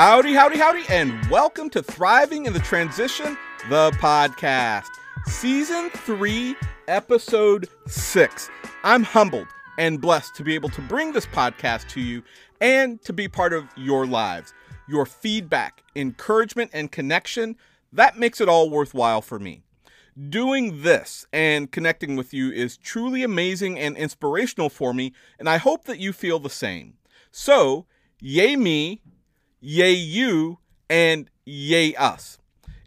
Howdy, howdy, howdy, and welcome to Thriving in the Transition, the podcast, season three, episode six. I'm humbled and blessed to be able to bring this podcast to you and to be part of your lives. Your feedback, encouragement, and connection, that makes it all worthwhile for me. Doing this and connecting with you is truly amazing and inspirational for me, and I hope that you feel the same. So, yay me, yay you, and yay us.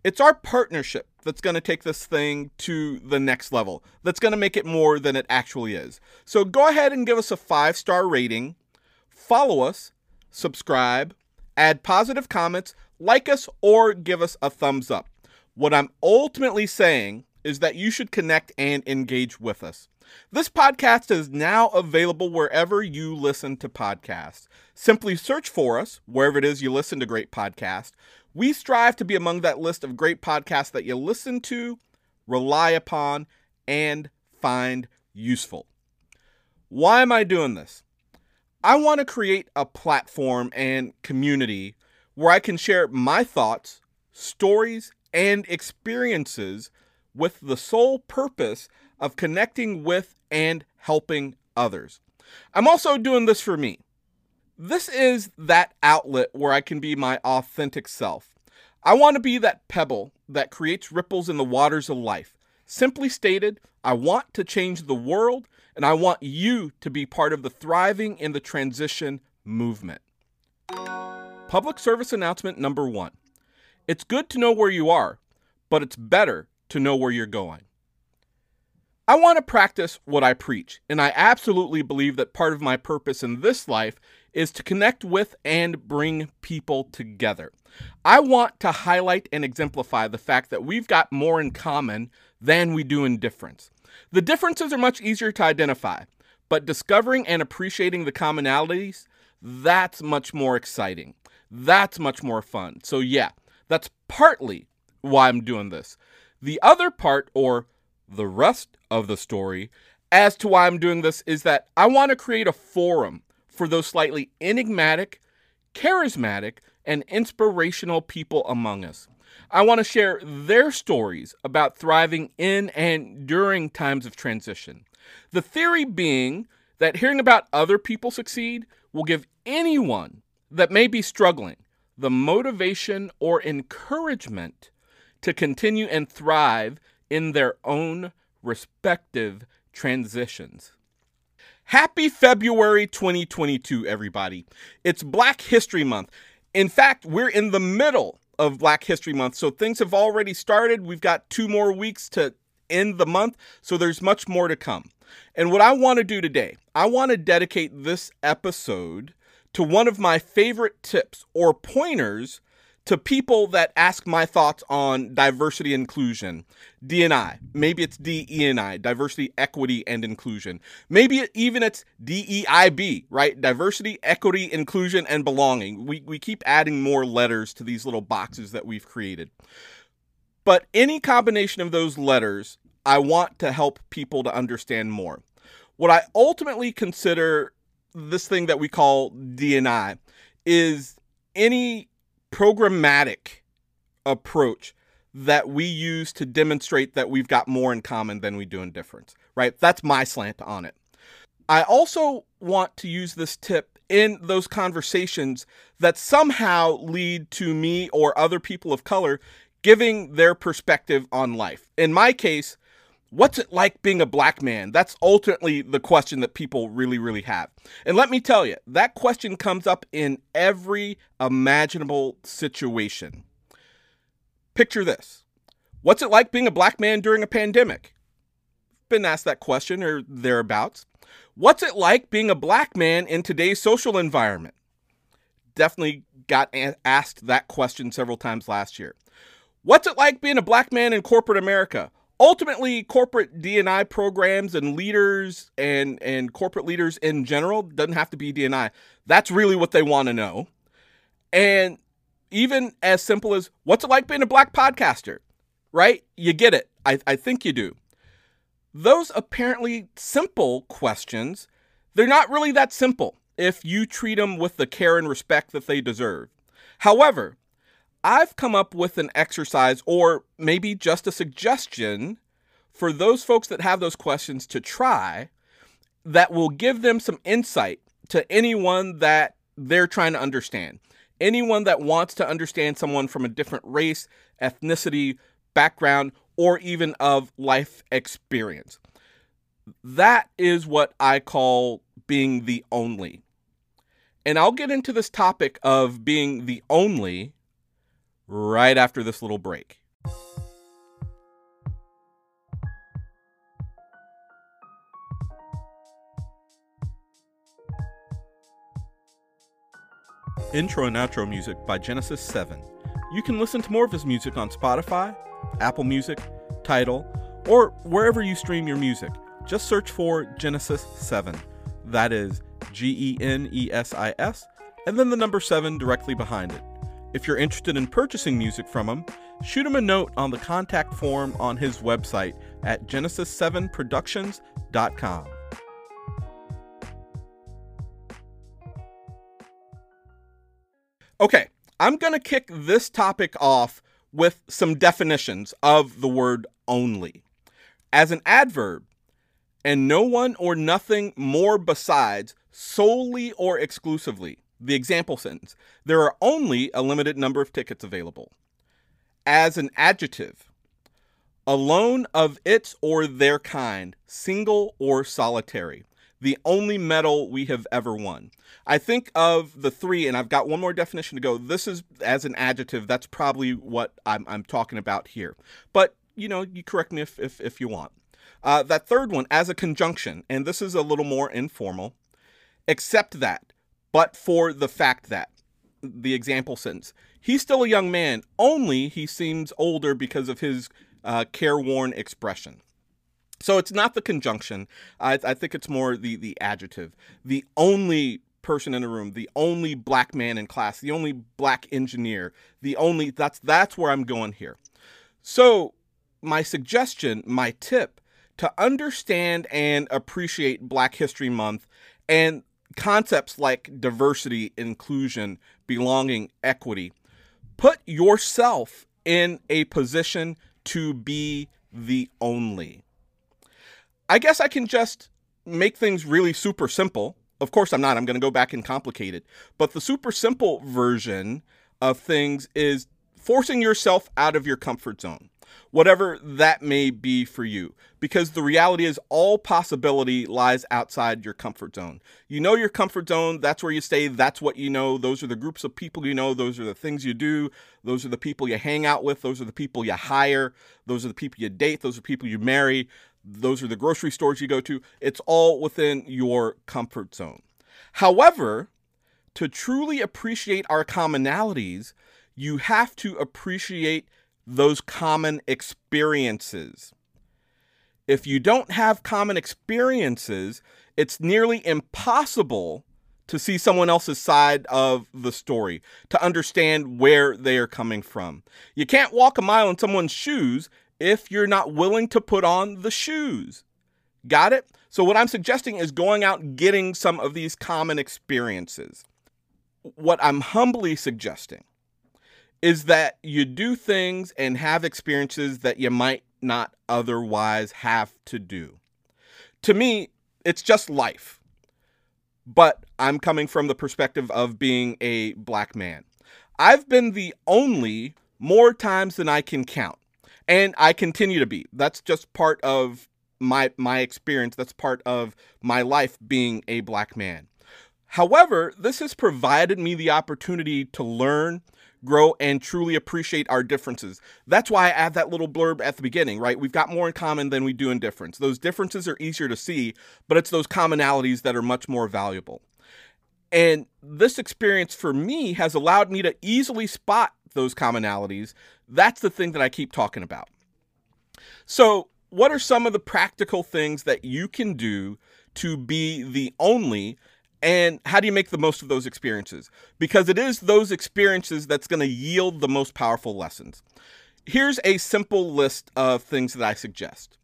It's our partnership that's going to take this thing to the next level, that's going to make it more than it actually is. So go ahead and give us a five star rating, follow us, subscribe, add positive comments, like us, or give us a thumbs up. What I'm ultimately saying is that you should connect and engage with us. This podcast is now available wherever you listen to podcasts. Simply search for us wherever it is you listen to great podcasts. We strive to be among that list of great podcasts that you listen to, rely upon, and find useful. Why am I doing this? I want to create a platform and community where I can share my thoughts, stories, and experiences with the sole purpose of connecting with and helping others. I'm also doing this for me. This is that outlet where I can be my authentic self. I want to be that pebble that creates ripples in the waters of life. Simply stated, I want to change the world and I want you to be part of the thriving in the transition movement. Public service announcement number one It's good to know where you are, but it's better to know where you're going. I want to practice what I preach, and I absolutely believe that part of my purpose in this life is to connect with and bring people together. I want to highlight and exemplify the fact that we've got more in common than we do in difference. The differences are much easier to identify, but discovering and appreciating the commonalities, that's much more exciting. That's much more fun. So, yeah, that's partly why I'm doing this. The other part, or the rest of the story, as to why I'm doing this, is that I want to create a forum for those slightly enigmatic, charismatic, and inspirational people among us. I want to share their stories about thriving in and during times of transition. The theory being that hearing about other people succeed will give anyone that may be struggling the motivation or encouragement to continue and thrive in their own respective transitions. Happy February 2022, everybody. It's Black History Month. In fact, we're in the middle of Black History Month, so things have already started. We've got two more weeks to end the month, so there's much more to come. And what I want to do today, I want to dedicate this episode to one of my favorite tips or pointers to people that ask my thoughts on diversity inclusion, DNI. Maybe it's DEI, diversity, equity, and inclusion. Maybe even it's DEIB, right? Diversity, equity, inclusion, and belonging. We, we keep adding more letters to these little boxes that we've created. But any combination of those letters, I want to help people to understand more. What I ultimately consider this thing that we call DNI is any programmatic approach that we use to demonstrate that we've got more in common than we do in difference, right? That's my slant on it. I also want to use this tip in those conversations that somehow lead to me or other people of color giving their perspective on life. In my case, What's it like being a black man? That's ultimately the question that people really, really have. And let me tell you, that question comes up in every imaginable situation. Picture this What's it like being a black man during a pandemic? Been asked that question or thereabouts. What's it like being a black man in today's social environment? Definitely got asked that question several times last year. What's it like being a black man in corporate America? Ultimately corporate DNI programs and leaders and and corporate leaders in general doesn't have to be DNI. That's really what they want to know. And even as simple as what's it like being a black podcaster? Right? You get it. I, I think you do. Those apparently simple questions, they're not really that simple if you treat them with the care and respect that they deserve. However, I've come up with an exercise or maybe just a suggestion for those folks that have those questions to try that will give them some insight to anyone that they're trying to understand. Anyone that wants to understand someone from a different race, ethnicity, background, or even of life experience. That is what I call being the only. And I'll get into this topic of being the only right after this little break. Intro and outro music by Genesis 7. You can listen to more of his music on Spotify, Apple Music, Tidal, or wherever you stream your music. Just search for Genesis 7. That is G E N E S I S, and then the number 7 directly behind it. If you're interested in purchasing music from him, shoot him a note on the contact form on his website at genesis7productions.com. Okay, I'm going to kick this topic off with some definitions of the word only. As an adverb, and no one or nothing more besides solely or exclusively. The example sentence there are only a limited number of tickets available. As an adjective, alone of its or their kind, single or solitary the only medal we have ever won. I think of the three, and I've got one more definition to go. This is as an adjective. That's probably what I'm, I'm talking about here. But you know, you correct me if if, if you want. Uh, that third one as a conjunction, and this is a little more informal. Except that, but for the fact that, the example sentence. He's still a young man. Only he seems older because of his uh, careworn expression. So it's not the conjunction. I, I think it's more the the adjective. The only person in the room, the only black man in class, the only black engineer, the only that's that's where I'm going here. So my suggestion, my tip to understand and appreciate Black History Month and concepts like diversity, inclusion, belonging, equity, put yourself in a position to be the only. I guess I can just make things really super simple. Of course, I'm not. I'm going to go back and complicate it. But the super simple version of things is forcing yourself out of your comfort zone, whatever that may be for you. Because the reality is, all possibility lies outside your comfort zone. You know your comfort zone, that's where you stay, that's what you know. Those are the groups of people you know, those are the things you do, those are the people you hang out with, those are the people you hire, those are the people you date, those are people you marry, those are the grocery stores you go to. It's all within your comfort zone. However, to truly appreciate our commonalities, you have to appreciate those common experiences. If you don't have common experiences, it's nearly impossible to see someone else's side of the story, to understand where they are coming from. You can't walk a mile in someone's shoes if you're not willing to put on the shoes. Got it? So, what I'm suggesting is going out getting some of these common experiences. What I'm humbly suggesting is that you do things and have experiences that you might not otherwise have to do. To me, it's just life. But I'm coming from the perspective of being a black man. I've been the only more times than I can count and I continue to be. That's just part of my my experience. That's part of my life being a black man. However, this has provided me the opportunity to learn, grow, and truly appreciate our differences. That's why I add that little blurb at the beginning, right? We've got more in common than we do in difference. Those differences are easier to see, but it's those commonalities that are much more valuable. And this experience for me has allowed me to easily spot those commonalities. That's the thing that I keep talking about. So, what are some of the practical things that you can do to be the only and how do you make the most of those experiences? Because it is those experiences that's going to yield the most powerful lessons. Here's a simple list of things that I suggest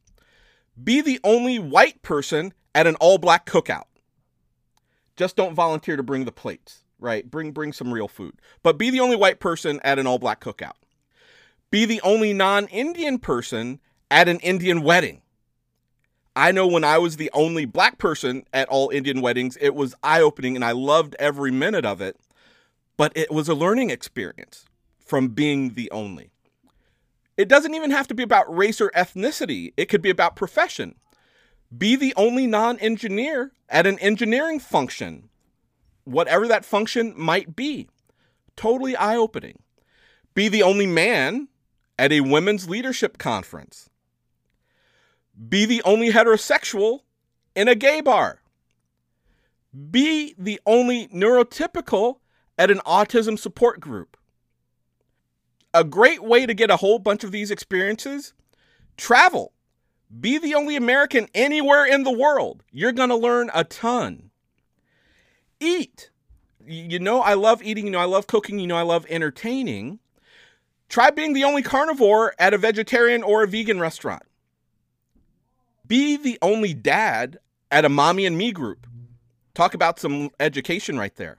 be the only white person at an all black cookout. Just don't volunteer to bring the plates. right? Bring bring some real food. But be the only white person at an all black cookout. Be the only non-Indian person at an Indian wedding. I know when I was the only black person at all Indian weddings, it was eye-opening and I loved every minute of it, but it was a learning experience from being the only. It doesn't even have to be about race or ethnicity. It could be about profession. Be the only non engineer at an engineering function, whatever that function might be. Totally eye opening. Be the only man at a women's leadership conference. Be the only heterosexual in a gay bar. Be the only neurotypical at an autism support group. A great way to get a whole bunch of these experiences travel. Be the only American anywhere in the world. You're going to learn a ton. Eat. You know, I love eating. You know, I love cooking. You know, I love entertaining. Try being the only carnivore at a vegetarian or a vegan restaurant. Be the only dad at a mommy and me group. Talk about some education right there.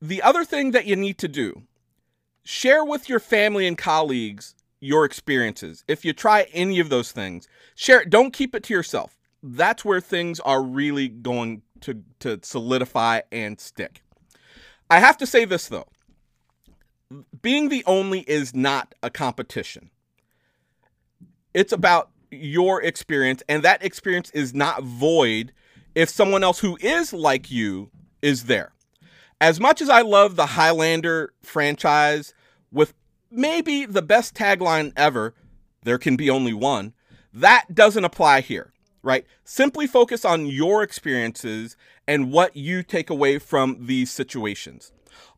The other thing that you need to do share with your family and colleagues your experiences. If you try any of those things, share it. Don't keep it to yourself. That's where things are really going to, to solidify and stick. I have to say this though being the only is not a competition. It's about your experience, and that experience is not void if someone else who is like you is there. As much as I love the Highlander franchise with maybe the best tagline ever, there can be only one, that doesn't apply here, right? Simply focus on your experiences and what you take away from these situations.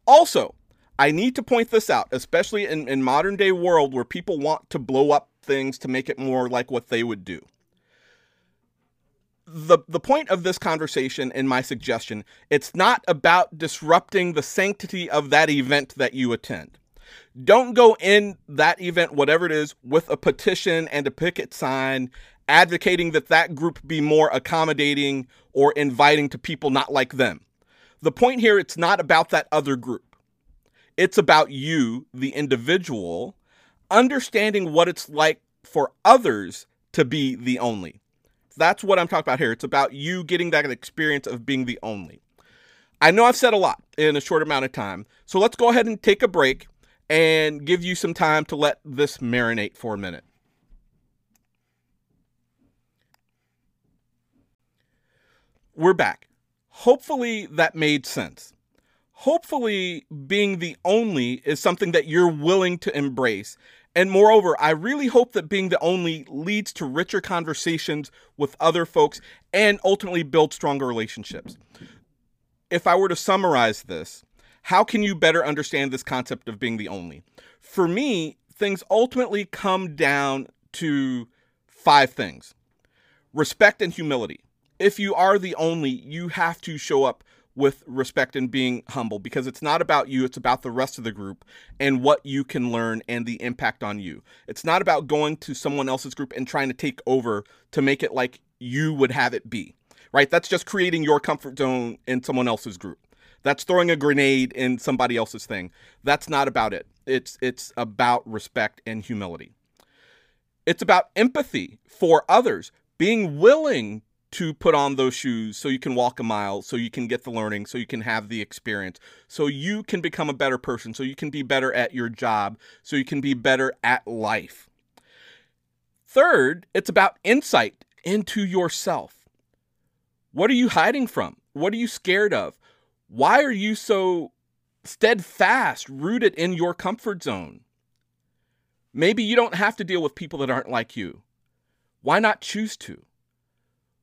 Also, I need to point this out, especially in, in modern day world where people want to blow up things to make it more like what they would do. The, the point of this conversation and my suggestion, it's not about disrupting the sanctity of that event that you attend. Don't go in that event, whatever it is, with a petition and a picket sign advocating that that group be more accommodating or inviting to people not like them. The point here, it's not about that other group. It's about you, the individual, understanding what it's like for others to be the only. That's what I'm talking about here. It's about you getting that experience of being the only. I know I've said a lot in a short amount of time, so let's go ahead and take a break and give you some time to let this marinate for a minute. We're back. Hopefully that made sense. Hopefully, being the only is something that you're willing to embrace. And moreover, I really hope that being the only leads to richer conversations with other folks and ultimately build stronger relationships. If I were to summarize this, how can you better understand this concept of being the only? For me, things ultimately come down to five things respect and humility. If you are the only, you have to show up with respect and being humble because it's not about you, it's about the rest of the group and what you can learn and the impact on you. It's not about going to someone else's group and trying to take over to make it like you would have it be, right? That's just creating your comfort zone in someone else's group. That's throwing a grenade in somebody else's thing. That's not about it. It's it's about respect and humility. It's about empathy for others, being willing to put on those shoes so you can walk a mile, so you can get the learning, so you can have the experience, so you can become a better person, so you can be better at your job, so you can be better at life. Third, it's about insight into yourself. What are you hiding from? What are you scared of? Why are you so steadfast, rooted in your comfort zone? Maybe you don't have to deal with people that aren't like you. Why not choose to?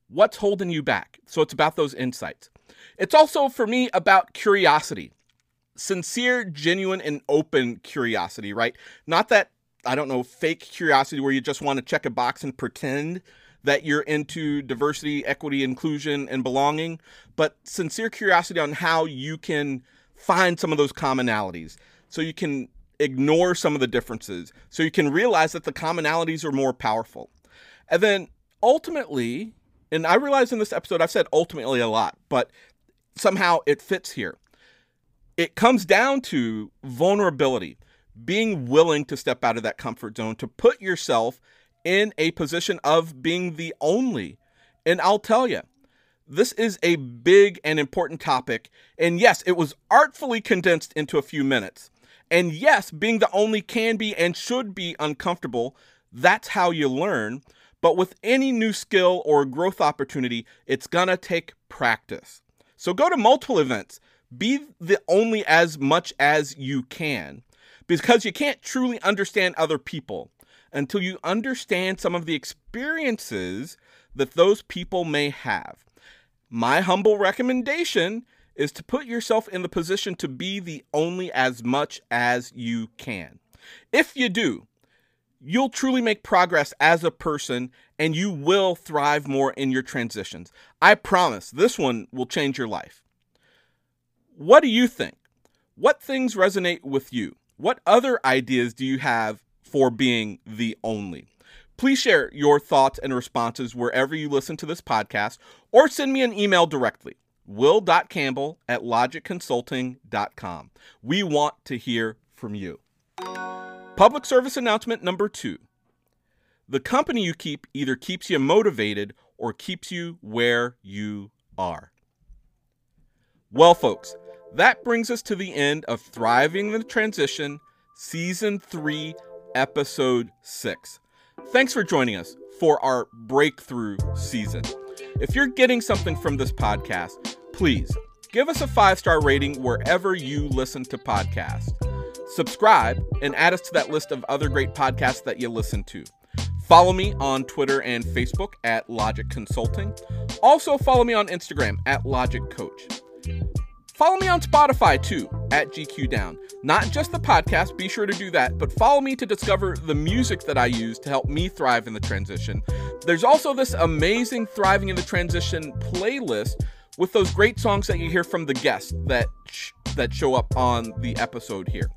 What's holding you back? So it's about those insights. It's also for me about curiosity. Sincere, genuine, and open curiosity, right? Not that, I don't know, fake curiosity where you just want to check a box and pretend that you're into diversity, equity, inclusion, and belonging, but sincere curiosity on how you can find some of those commonalities so you can ignore some of the differences, so you can realize that the commonalities are more powerful. And then ultimately, and I realize in this episode I've said ultimately a lot, but somehow it fits here. It comes down to vulnerability, being willing to step out of that comfort zone, to put yourself in a position of being the only. And I'll tell you, this is a big and important topic. And yes, it was artfully condensed into a few minutes. And yes, being the only can be and should be uncomfortable. That's how you learn. But with any new skill or growth opportunity, it's gonna take practice. So go to multiple events. Be the only as much as you can because you can't truly understand other people until you understand some of the experiences that those people may have. My humble recommendation is to put yourself in the position to be the only as much as you can. If you do, you'll truly make progress as a person and you will thrive more in your transitions. I promise this one will change your life. What do you think? What things resonate with you? What other ideas do you have for being the only? Please share your thoughts and responses wherever you listen to this podcast or send me an email directly will.campbell at logiqconsulting.com. We want to hear from you. Public service announcement number two the company you keep either keeps you motivated or keeps you where you are. Well, folks, that brings us to the end of Thriving the Transition, Season 3, Episode 6. Thanks for joining us for our breakthrough season. If you're getting something from this podcast, please give us a five star rating wherever you listen to podcasts. Subscribe and add us to that list of other great podcasts that you listen to. Follow me on Twitter and Facebook at LogiQ Consulting. Also, follow me on Instagram at Logic Coach. Follow me on Spotify too, at GQ Down. Not just the podcast, be sure to do that, but follow me to discover the music that I use to help me thrive in the transition. There's also this amazing Thriving in the Transition playlist with those great songs that you hear from the guests that sh- that show up on the episode here.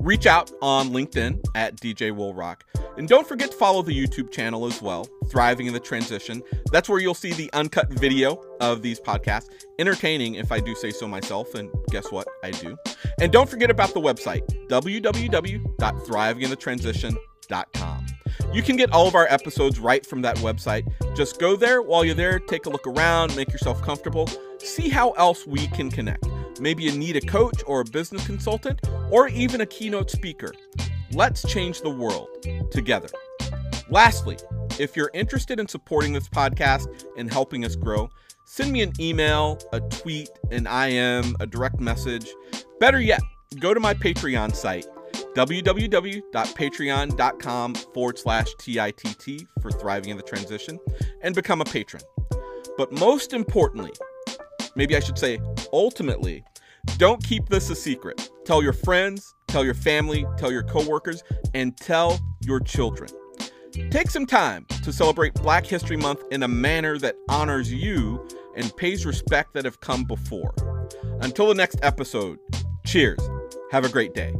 Reach out on LinkedIn at DJ Willrock. And don't forget to follow the YouTube channel as well, Thriving in the Transition. That's where you'll see the uncut video of these podcasts. Entertaining, if I do say so myself, and guess what? I do. And don't forget about the website, www.thrivinginthetransition.com. You can get all of our episodes right from that website. Just go there. While you're there, take a look around, make yourself comfortable, see how else we can connect. Maybe you need a coach or a business consultant or even a keynote speaker. Let's change the world together. Lastly, if you're interested in supporting this podcast and helping us grow, send me an email, a tweet, an IM, a direct message. Better yet, go to my Patreon site, www.patreon.com forward slash TITT for Thriving in the Transition, and become a patron. But most importantly, maybe I should say ultimately, don't keep this a secret. Tell your friends, tell your family, tell your coworkers, and tell your children. Take some time to celebrate Black History Month in a manner that honors you and pays respect that have come before. Until the next episode, cheers. Have a great day.